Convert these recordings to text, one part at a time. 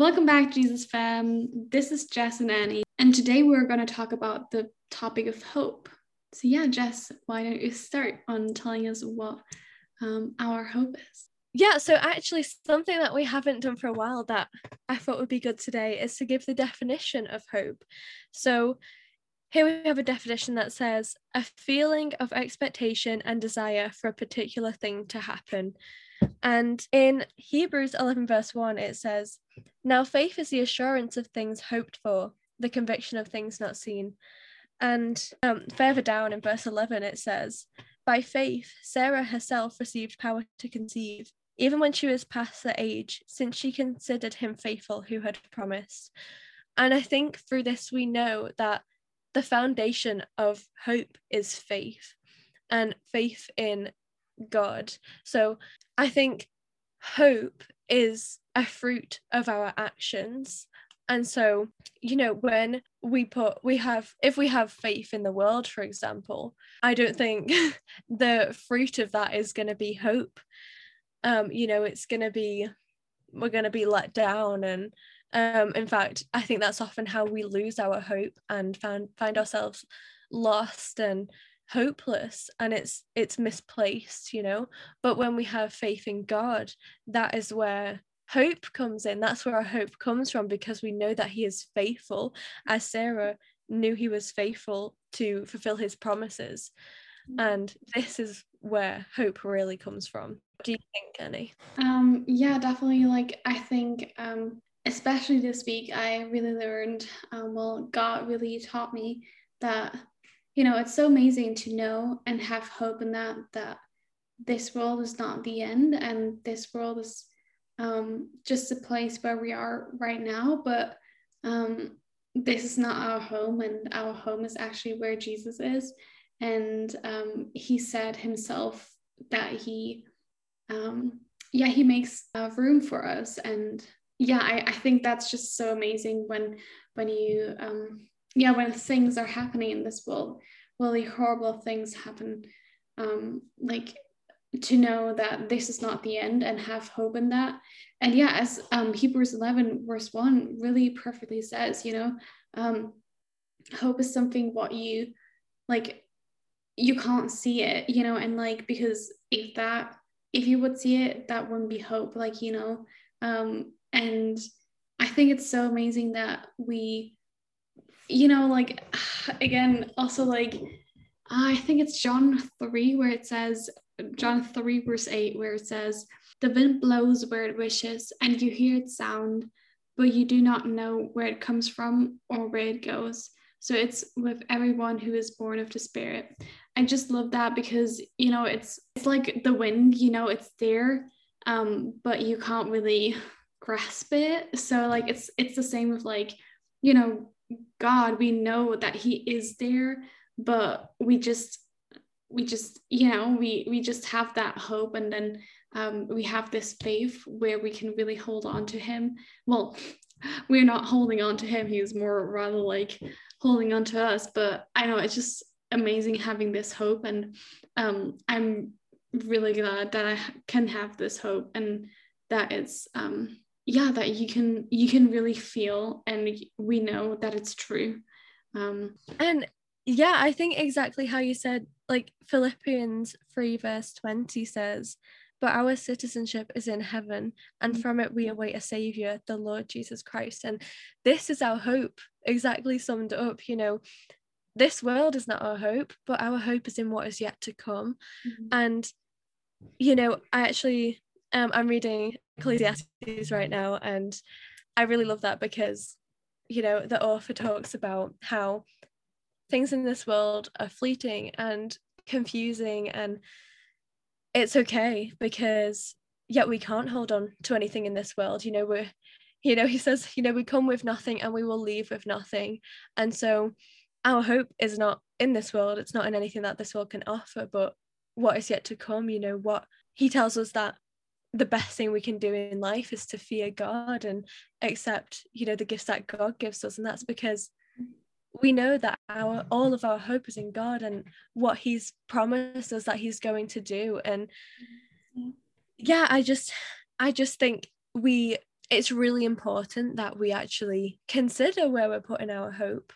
Welcome back, Jesus fam. This is Jess and Anni, and today we're going to talk about the topic of hope. So, yeah, Jess, why don't you start on telling us what um, our hope is? Yeah, so actually, something that we haven't done for a while that I thought would be good today is to give the definition of hope. So, here we have a definition that says a feeling of expectation and desire for a particular thing to happen. And in Hebrews 11, verse 1, it says, Now faith is the assurance of things hoped for, the conviction of things not seen. And um, further down in verse 11, it says, By faith, Sarah herself received power to conceive, even when she was past the age, since she considered him faithful who had promised. And I think through this, we know that the foundation of hope is faith and faith in God. So I think hope is a fruit of our actions. And so, you know, when we put, we have, if we have faith in the world, for example, I don't think the fruit of that is going to be hope. Um, you know, it's going to be, we're going to be let down and um, in fact, I think that's often how we lose our hope and find find ourselves lost and hopeless and it's it's misplaced you know? But when we have faith in god that is where hope comes in. That's where our hope comes from because we know that he is faithful. As sarah knew he was faithful to fulfill his promises. Mm. and this is where hope really comes from. What do you think anni? Um yeah definitely. Like i think um especially this week, I really learned, um, well, God really taught me that, you know, it's so amazing to know and have hope in that, that this world is not the end and this world is um, just a place where we are right now, but um, this is not our home and our home is actually where Jesus is. And um, he said himself that he, um, yeah, he makes uh, room for us and yeah I, I think that's just so amazing when when you um yeah when things are happening in this world really horrible things happen um like to know that this is not the end and have hope in that. And yeah as um hebrews 11 verse 1 really perfectly says you know um hope is something what you like you can't see it you know and like because if that if you would see it that wouldn't be hope like you know um and I think it's so amazing that we, you know, like, again, also like, I think it's John 3 where it says, John 3, verse 8, where it says, The wind blows where it wishes, and you hear its sound, but you do not know where it comes from or where it goes. So it's with everyone who is born of the Spirit. I just love that because, you know, it's it's like the wind, you know, it's there, um, but you can't really grasp it so like it's it's the same with like you know god we know that he is there but we just we just you know we we just have that hope and then um, we have this faith where we can really hold on to him. Well we're not holding on to him. He's more rather like holding on to us but i know it's just amazing having this hope and um, i'm really glad that i can have this hope and that it's um, yeah that you can you can really feel and we know that it's true um and yeah i think exactly how you said like philippians 3 verse 20 says but our citizenship is in heaven and mm-hmm. from it we await a savior the lord jesus christ and this is our hope exactly summed up you know this world is not our hope but our hope is in what is yet to come mm-hmm. and you know i actually um, I'm reading Ecclesiastes right now, and I really love that because, you know, the author talks about how things in this world are fleeting and confusing, and it's okay because yet we can't hold on to anything in this world. You know, we're, you know, he says, you know, we come with nothing and we will leave with nothing, and so our hope is not in this world. It's not in anything that this world can offer, but what is yet to come. You know, what he tells us that the best thing we can do in life is to fear God and accept, you know, the gifts that God gives us. And that's because we know that our all of our hope is in God and what He's promised us that He's going to do. And yeah, I just I just think we it's really important that we actually consider where we're putting our hope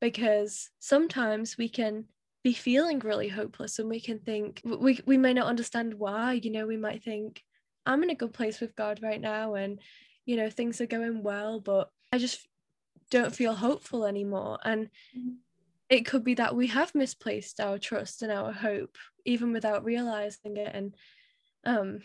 because sometimes we can be feeling really hopeless and we can think we, we may not understand why you know we might think i'm in a good place with god right now and you know things are going well but i just don't feel hopeful anymore. And mm-hmm. it could be that we have misplaced our trust and our hope even without realizing it. And um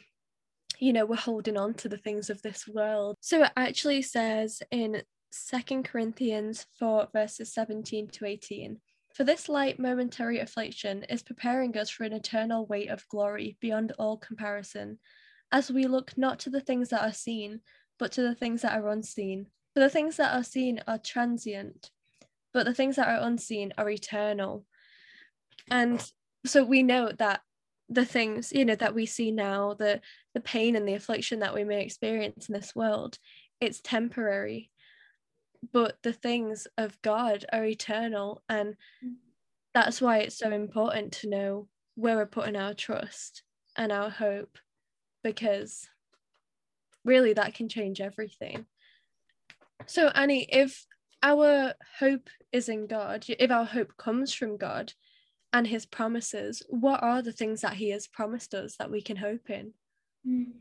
you know we're holding on to the things of this world. So it actually says in Second Corinthians 4 verses 17 to 18 for this light momentary affliction is preparing us for an eternal weight of glory beyond all comparison, as we look not to the things that are seen, but to the things that are unseen. For the things that are seen are transient, but the things that are unseen are eternal. And so we know that the things, you know, that we see now, the the pain and the affliction that we may experience in this world, it's temporary but the things of God are eternal. And that's why it's so important to know where we're putting our trust and our hope, because really that can change everything. So, Anni, if our hope is in God, if our hope comes from God and His promises, what are the things that He has promised us that we can hope in? Mm.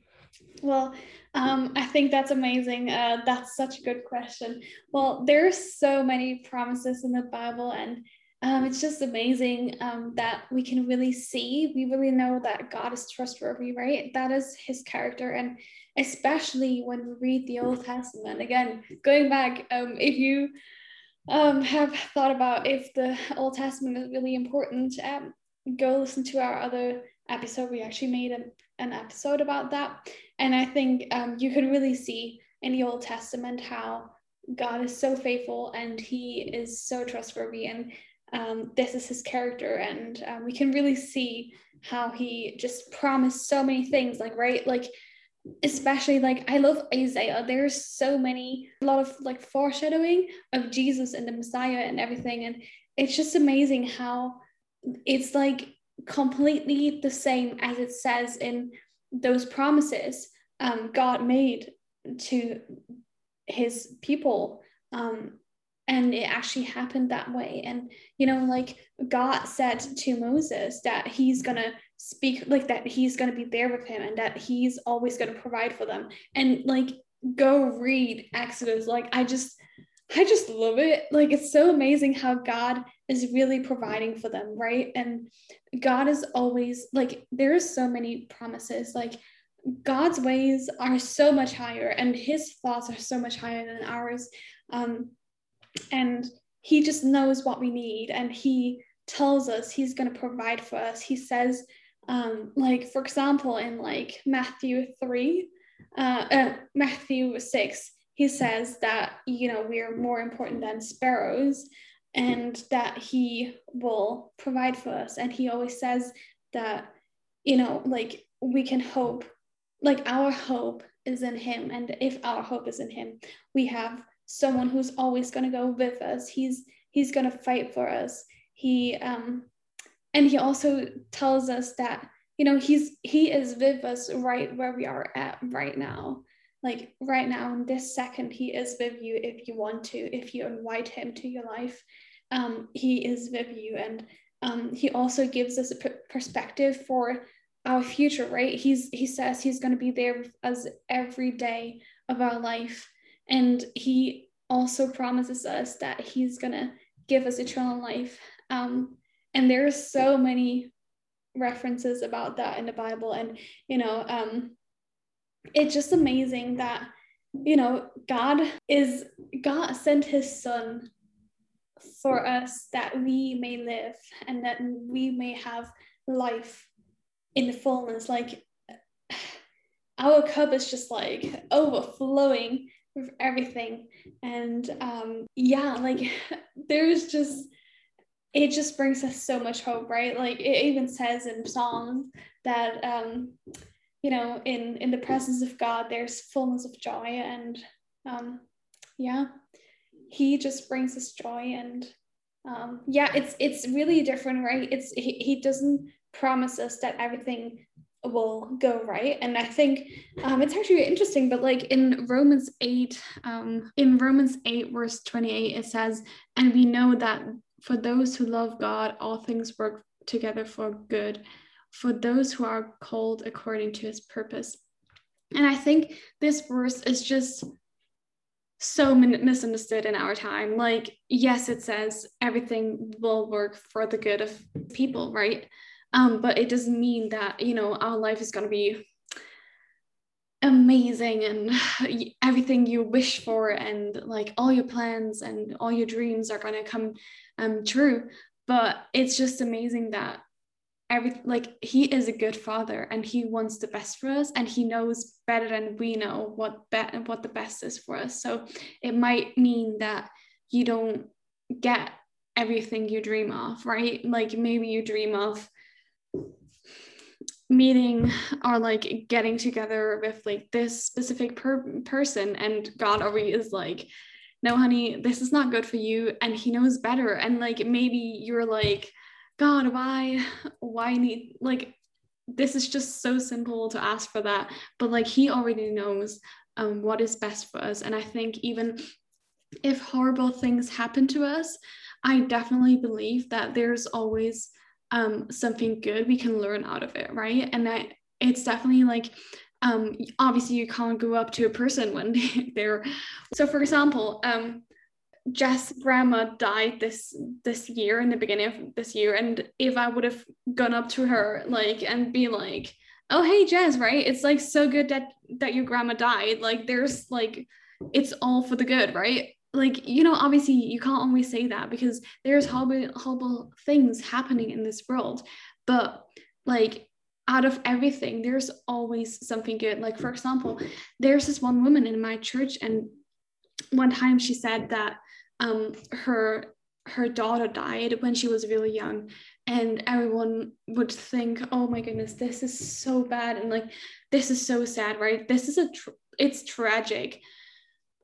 Well, um, I think that's amazing. Uh, that's such a good question. Well, there's so many promises in the Bible, and um, it's just amazing um, that we can really see. We really know that God is trustworthy, right? That is His character, and especially when we read the Old Testament. Again, going back, um, if you um, have thought about if the Old Testament is really important, um, go listen to our other episode. We actually made a an episode about that. And I think um, you can really see in the Old Testament how God is so faithful and he is so trustworthy. And um, this is his character. And um, we can really see how he just promised so many things, like, right? Like, especially like I love Isaiah. There's so many, a lot of like foreshadowing of Jesus and the Messiah and everything. And it's just amazing how it's like completely the same as it says in those promises um, God made to his people. Um, and it actually happened that way. And, you know, like God said to Moses that he's to speak, like that he's to be there with him and that he's always to provide for them. And, like, go read Exodus. Like, I just, I just love it. Like, it's so amazing how God is really providing for them, right? And God is always like, there's so many promises. Like, God's ways are so much higher, and His thoughts are so much higher than ours. Um, and He just knows what we need, and He tells us He's going to provide for us. He says, um, like, for example, in like Matthew 3, uh, uh, Matthew 6, he says that, you know, we're more important than sparrows and that he will provide for us. And he always says that you know like we can hope like our hope is in him. And if our hope is in him we have someone who's always going to go with us. He's he's going to fight for us. He um and he also tells us that you know he's he is with us right where we are at right now. Like right now in this second he is with you if you want to if you invite him to your life. Um, he is with you. And um, he also gives us a perspective for our future right? He's he says he's going to be there with us every day of our life and he also promises us that he's going to give us eternal life. Um, and are so many references about that in the bible. And you know um, it's just amazing that you know god is god sent his son for us that we may live and that we may have life in the fullness. Like our cup is just like overflowing with everything. And um yeah like there's just it just brings us so much hope right? Like it even says in psalms that um you know in in the presence of god there's fullness of joy. And um yeah he just brings us joy. And um yeah it's it's really different right? It's he, he doesn't promise us that everything will go right. And i think um, it's actually interesting but like in romans 8 um, in romans 8 verse 28 it says and we know that for those who love god all things work together for good for those who are called according to his purpose. And i think this verse is just so misunderstood in our time. Like yes it says everything will work for the good of people right um, but it doesn't mean that you know our life is going to be amazing and everything you wish for and like all your plans and all your dreams are going to come um, true. But it's just amazing that every like he is a good father and he wants the best for us and he knows better than we know what be- what the best is for us. So it might mean that you don't get everything you dream of right? Like maybe you dream of meeting or like getting together with like this specific per- person and god already is like no honey this is not good for you and he knows better and like maybe you're like god why why need like this is just so simple to ask for that but like he already knows um, what is best for us and i think even if horrible things happen to us i definitely believe that there's always um, something good we can learn out of it, right? And that it's definitely like um, obviously you can't go up to a person when they're so for example um, Jess' grandma died this this year in the beginning of this year, and if I would have gone up to her like and be like, "Oh hey Jess, right? It's like so good that that your grandma died. Like there's like it's all for the good, right? Like you know obviously you can't always say that because there's horrible horrible things happening in this world. But like out of everything there's always something good. Like for example there's this one woman in my church and one time she said that um her her daughter died when she was really young and everyone would think oh my goodness this is so bad and like this is so sad right? This is a tr- it's tragic.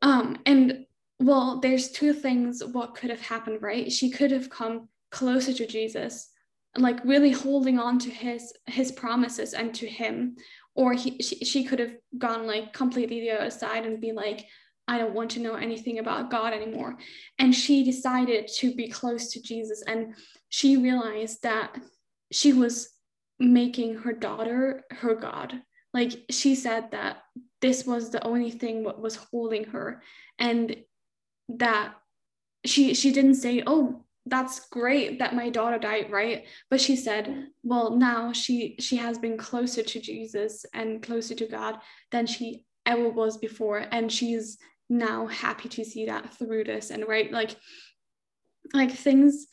Um and well, there's two things what could have happened, right? She could have come closer to Jesus, like really holding on to his his promises and to him, or he she, she could have gone like completely the other side and be like, I don't want to know anything about God anymore. And she decided to be close to Jesus, and she realized that she was making her daughter her God. Like she said that this was the only thing what was holding her and that she she didn't say oh that's great that my daughter died right? But she said well now she she has been closer to jesus and closer to god than she ever was before and she's now happy to see that through this and right like like things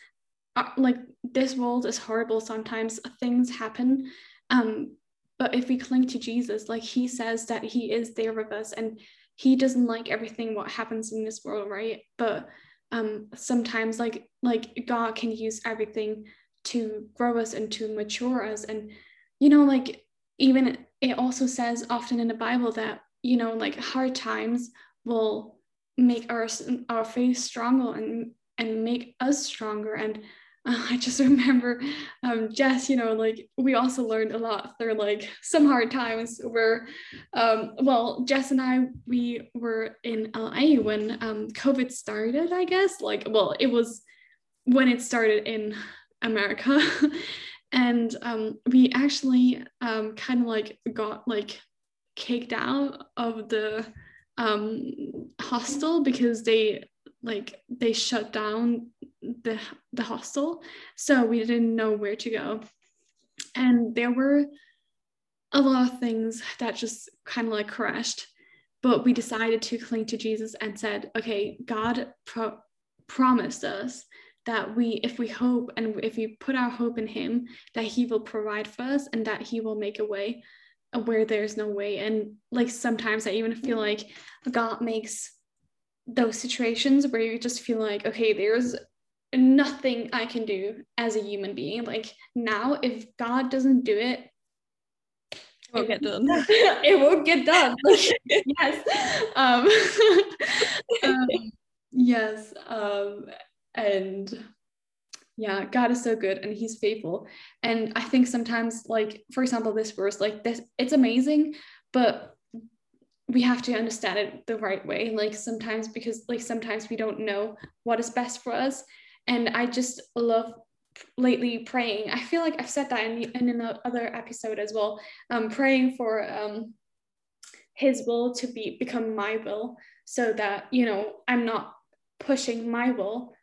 are, like this world is horrible sometimes. Things happen um but if we cling to jesus like he says that he is there with us and he doesn't like everything what happens in this world right? But um sometimes like like god can use everything to grow us and to mature us. And you know like even it also says often in the bible that you know like hard times will make our our faith stronger and and make us stronger. And I just remember um, Jess, you know, like we also learned a lot through like some hard times where, um, well, Jess and I, we were in LA when um, COVID started, I guess. Like, well, it was when it started in America. and um, we actually um, kind of like got like kicked out of the um, hostel because they like they shut down the the hostel so we didn't know where to go. And there were a lot of things that just kind of like crashed but we decided to cling to jesus and said okay god pro- promised us that we if we hope and if we put our hope in him that he will provide for us and that he will make a way where there's no way. And like sometimes i even feel like god makes those situations where you just feel like okay there's nothing I can do as a human being. Like now, if God doesn't do it, it won't get done. it won't get done. yes. Um, um, yes. Um, and yeah god is so good and he's faithful and i think sometimes like for example this verse like this it's amazing but we have to understand it the right way like sometimes because like sometimes we don't know what is best for us. And i just love lately praying. I feel like i've said that in, in another episode as well. Um praying for um his will to be become my will so that you know i'm not pushing my will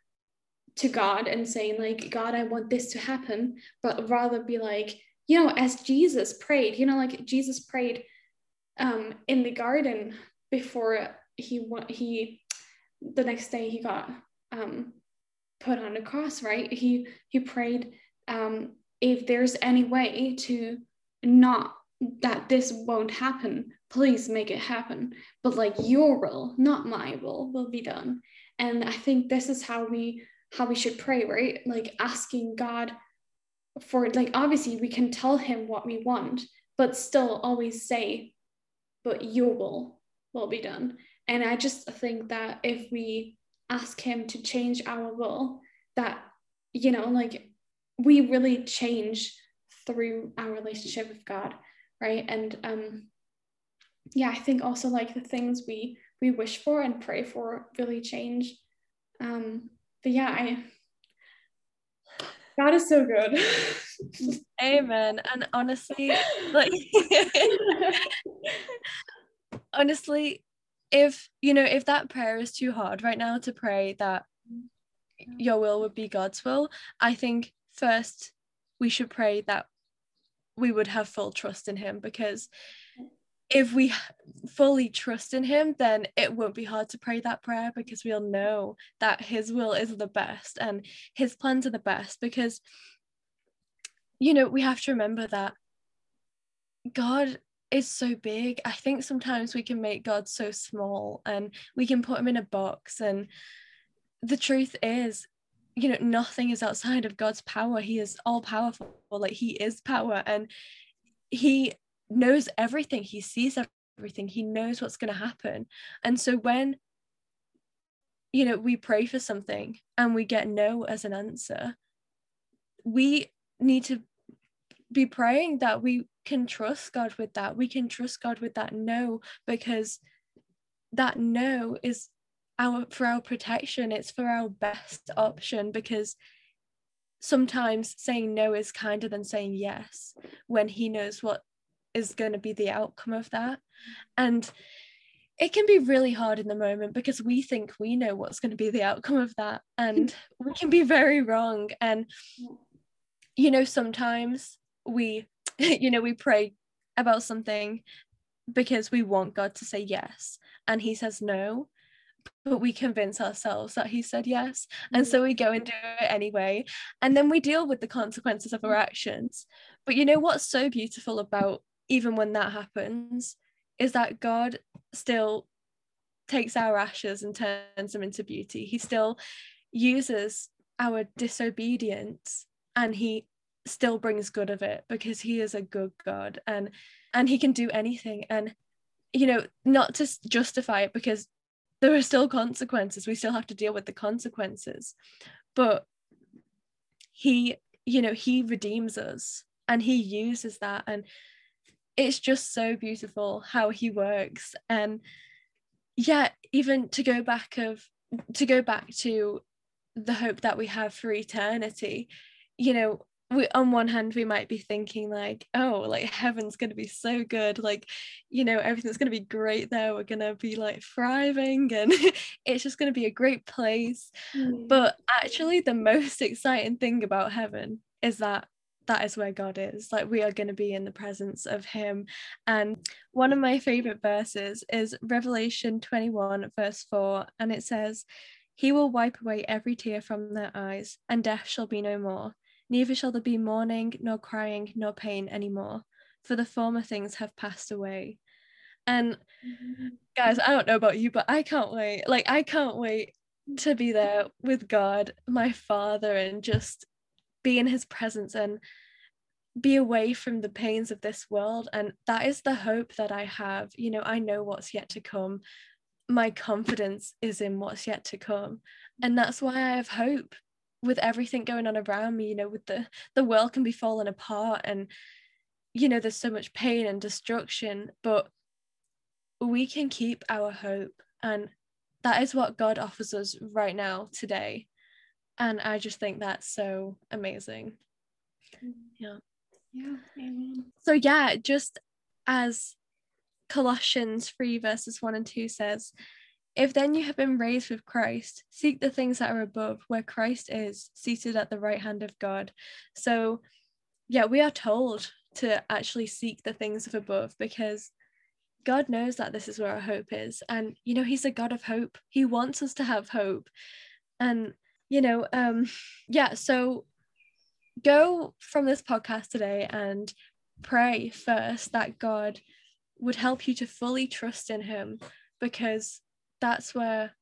to God and saying, like, God, I want this to happen, but rather be like, you know, as Jesus prayed, you know, like Jesus prayed um, in the garden before he he the next day he got um, put on the cross, right? He he prayed, um, if there's any way to not that this won't happen, please make it happen. But like your will, not my will, will be done. And I think this is how we how we should pray, right? Like asking God for like obviously we can tell him what we want, but still always say, but your will will be done. And I just think that if we ask him to change our will, that you know, like we really change through our relationship with God, right? And um yeah, I think also like the things we we wish for and pray for really change. Um but yeah, I God is so good. Amen. And honestly, like honestly, if you know, if that prayer is too hard right now to pray that your will would be God's will, I think first we should pray that we would have full trust in him because if we fully trust in him then it won't be hard to pray that prayer because we'll know that his will is the best and his plans are the best because you know we have to remember that god is so big. I think sometimes we can make god so small and we can put him in a box and the truth is you know nothing is outside of god's power. He is all powerful like he is power and he knows everything he sees everything he knows what's going to happen and so when you know we pray for something and we get no as an answer we need to be praying that we can trust God with that. We can trust God with that no because that no is our for our protection. It's for our best option because sometimes saying no is kinder than saying yes when he knows what is going to be the outcome of that. And it can be really hard in the moment because we think we know what's going to be the outcome of that. And we can be very wrong. And, you know, sometimes we, you know, we pray about something because we want God to say yes. And He says no but we convince ourselves that he said yes and so we go and do it anyway and then we deal with the consequences of our actions but you know what's so beautiful about even when that happens, is that God still takes our ashes and turns them into beauty. He still uses our disobedience and he still brings good of it because he is a good God and and he can do anything. And you know not to justify it because there are still consequences. We still have to deal with the consequences. But he you know he redeems us and he uses that. And it's just so beautiful how he works. And yeah even to go back of to go back to the hope that we have for eternity you know we on one hand we might be thinking like oh like heaven's going to be so good. Like you know everything's going to be great there. We're going to be like thriving and it's just going to be a great place. Mm. but actually the most exciting thing about heaven is that that is where God is. Like we are going to be in the presence of Him. And one of my favorite verses is Revelation 21, verse 4. And it says, He will wipe away every tear from their eyes, and death shall be no more. Neither shall there be mourning, nor crying, nor pain any more, for the former things have passed away. And mm-hmm. guys, I don't know about you, but I can't wait. Like, I can't wait to be there with God, my Father, and just be in his presence and be away from the pains of this world. And that is the hope that i have. You know i know what's yet to come. My confidence is in what's yet to come. And that's why i have hope with everything going on around me you know with the the world can be falling apart and you know there's so much pain and destruction but we can keep our hope. And that is what god offers us right now today and i just think that's so amazing yeah yeah amen so yeah just as colossians 3 verses 1 and 2 says if then you have been raised with Christ, seek the things that are above, where Christ is, seated at the right hand of God. So, yeah, we are told to actually seek the things of above because God knows that this is where our hope is. And, you know, He's a God of hope. He wants us to have hope. And, you know, um, yeah, so go from this podcast today and pray first that God would help you to fully trust in Him because that's where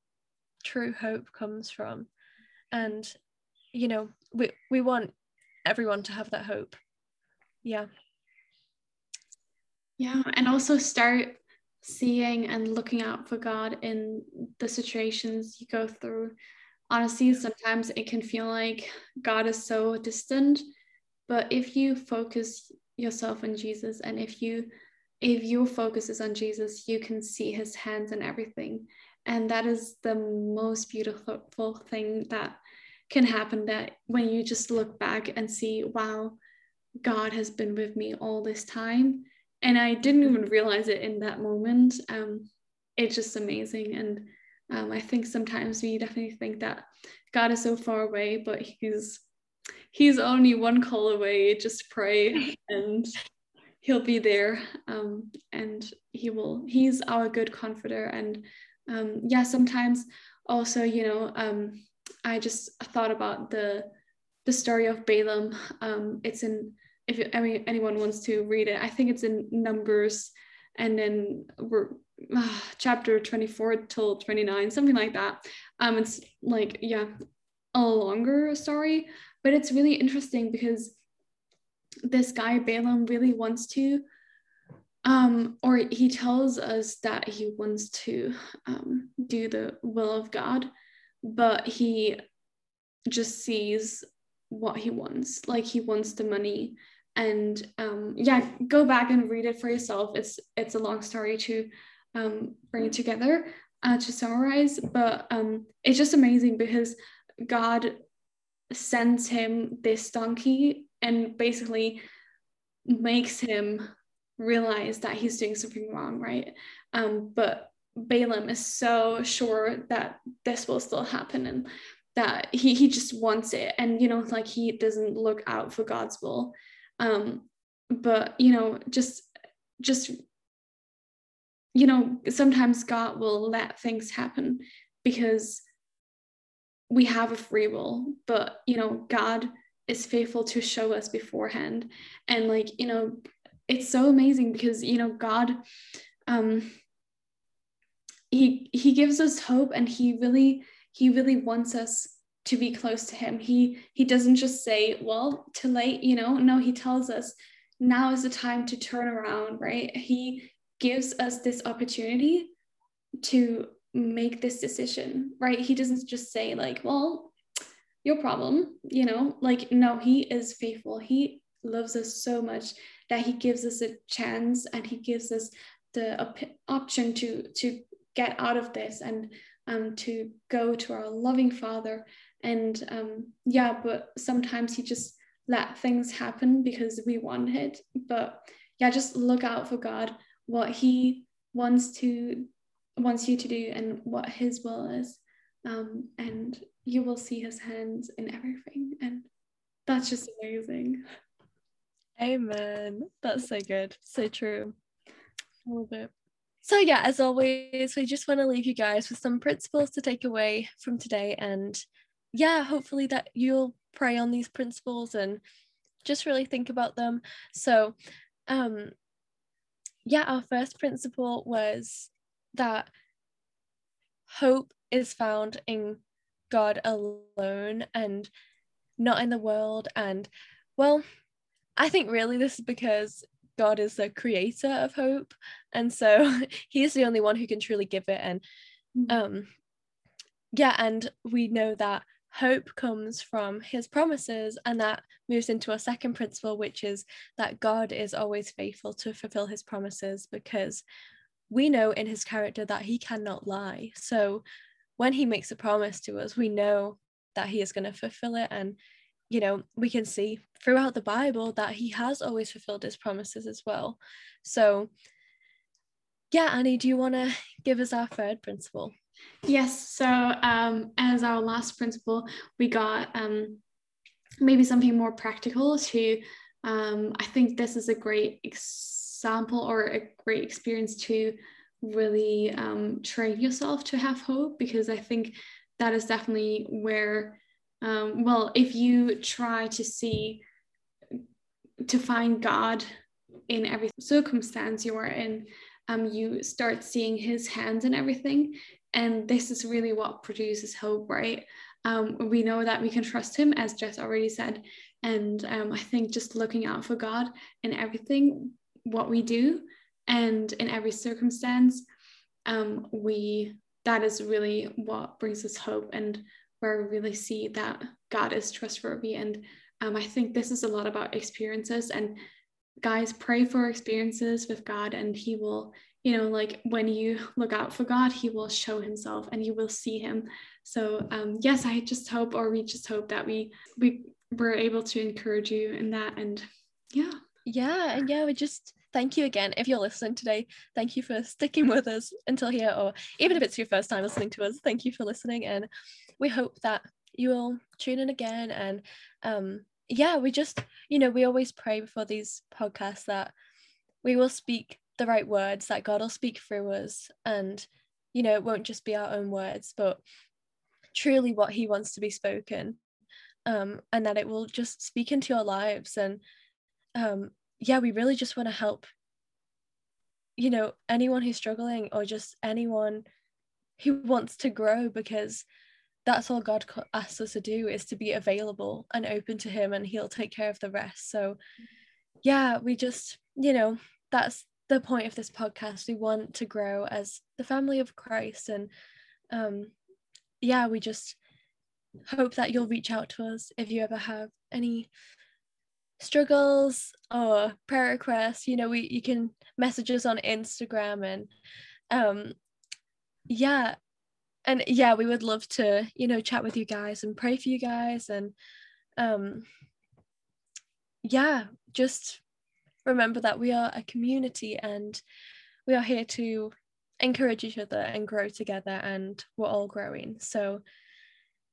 true hope comes from. And you know we we want everyone to have that hope. Yeah. Yeah and also start seeing and looking out for god in the situations you go through honestly sometimes it can feel like god is so distant but if you focus yourself on jesus and if you if your focus is on jesus you can see his hands and everything. And that is the most beautiful thing that can happen that when you just look back and see wow god has been with me all this time. And i didn't even realize it in that moment. Um, it's just amazing. And um, i think sometimes we definitely think that god is so far away but he's he's only one call away. Just pray and he'll be there. Um, and he will he's our good comforter. And um, yeah sometimes also you know um, i just thought about the the story of balaam. Um, it's in if you, I mean, anyone wants to read it i think it's in numbers. And then we're uh, chapter 24 till 29 something like that um it's like yeah a longer story but it's really interesting because this guy balaam really wants to um, or he tells us that he wants to um, do the will of God, but he just sees what he wants. Like he wants the money, and um, yeah, go back and read it for yourself. It's it's a long story to um, bring it together uh, to summarize, but um, it's just amazing because God sends him this donkey and basically makes him realize that he's doing something wrong, right? Um, but Balaam is so sure that this will still happen and that he he just wants it, and you know, like he doesn't look out for God's will. Um, but you know, just just you know, sometimes God will let things happen because we have a free will, but you know, God is faithful to show us beforehand. And like, you know, it's so amazing because you know god um he he gives us hope and he really he really wants us to be close to him. He he doesn't just say well too late you know? No he tells us now is the time to turn around right? He gives us this opportunity to make this decision right? He doesn't just say like well your problem you know like no he is faithful. He loves us so much that he gives us a chance and he gives us the op- option to to get out of this and um, to go to our loving father. And um, yeah but sometimes he just let things happen because we want it. But yeah just look out for god what he wants to wants you to do and what his will is um, and you will see his hands in everything and that's just amazing Amen. That's so good. So true. Love it. So, yeah, as always, we just want to leave you guys with some principles to take away from today. And yeah, hopefully that you'll pray on these principles and just really think about them. So, um, yeah, our first principle was that hope is found in God alone and not in the world. And well, I think really this is because God is the creator of hope. And so he's the only one who can truly give it. And mm-hmm. um yeah, and we know that hope comes from his promises and that moves into a second principle which is that god is always faithful to fulfill his promises because we know in his character that he cannot lie. So when he makes a promise to us we know that he is going to fulfill it. And you know we can see throughout the bible that he has always fulfilled his promises as well. So yeah anni do you want to give us our third principle Yes. So um, as our last principle, we got um, maybe something more practical to. Um, I think this is a great example or a great experience to really um, train yourself to have hope because I think that is definitely where, um, well, if you try to see, to find God in every circumstance you are in, um, you start seeing his hands in everything and this is really what produces hope, right? Um, we know that we can trust Him, as Jess already said. And um, I think just looking out for God in everything, what we do, and in every circumstance, um, we that is really what brings us hope and where we really see that God is trustworthy. And um, I think this is a lot about experiences. And guys, pray for experiences with God, and He will you know like when you look out for god he will show himself and you will see him. So um yes i just hope or we just hope that we we were able to encourage you in that and yeah. Yeah and yeah we just thank you again. If you're listening today thank you for sticking with us until here or even if it's your first time listening to us thank you for listening. And we hope that you will tune in again. And um yeah we just you know we always pray before these podcasts that we will speak the right words that God will speak through us and you know it won't just be our own words but truly what he wants to be spoken um, and that it will just speak into your lives. And um, yeah we really just want to help you know anyone who's struggling or just anyone who wants to grow because that's all God asks us to do is to be available and open to him and he'll take care of the rest. So yeah we just you know that's the point of this podcast. We want to grow as the family of Christ. And um, yeah, we just hope that you'll reach out to us if you ever have any struggles or prayer requests. You know, we you can message us on Instagram and um yeah. And yeah, we would love to, you know, chat with you guys and pray for you guys and um yeah, just remember that we are a community and we are here to encourage each other and grow together and we're all growing. So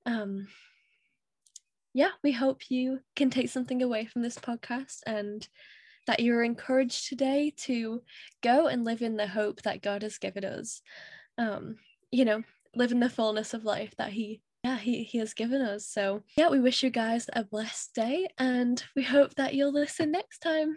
um yeah we hope you can take something away from this podcast and that you're encouraged today to go and live in the hope that god has given us. Um you know live in the fullness of life that he yeah he, he has given us. So yeah we wish you guys a blessed day and we hope that you'll listen next time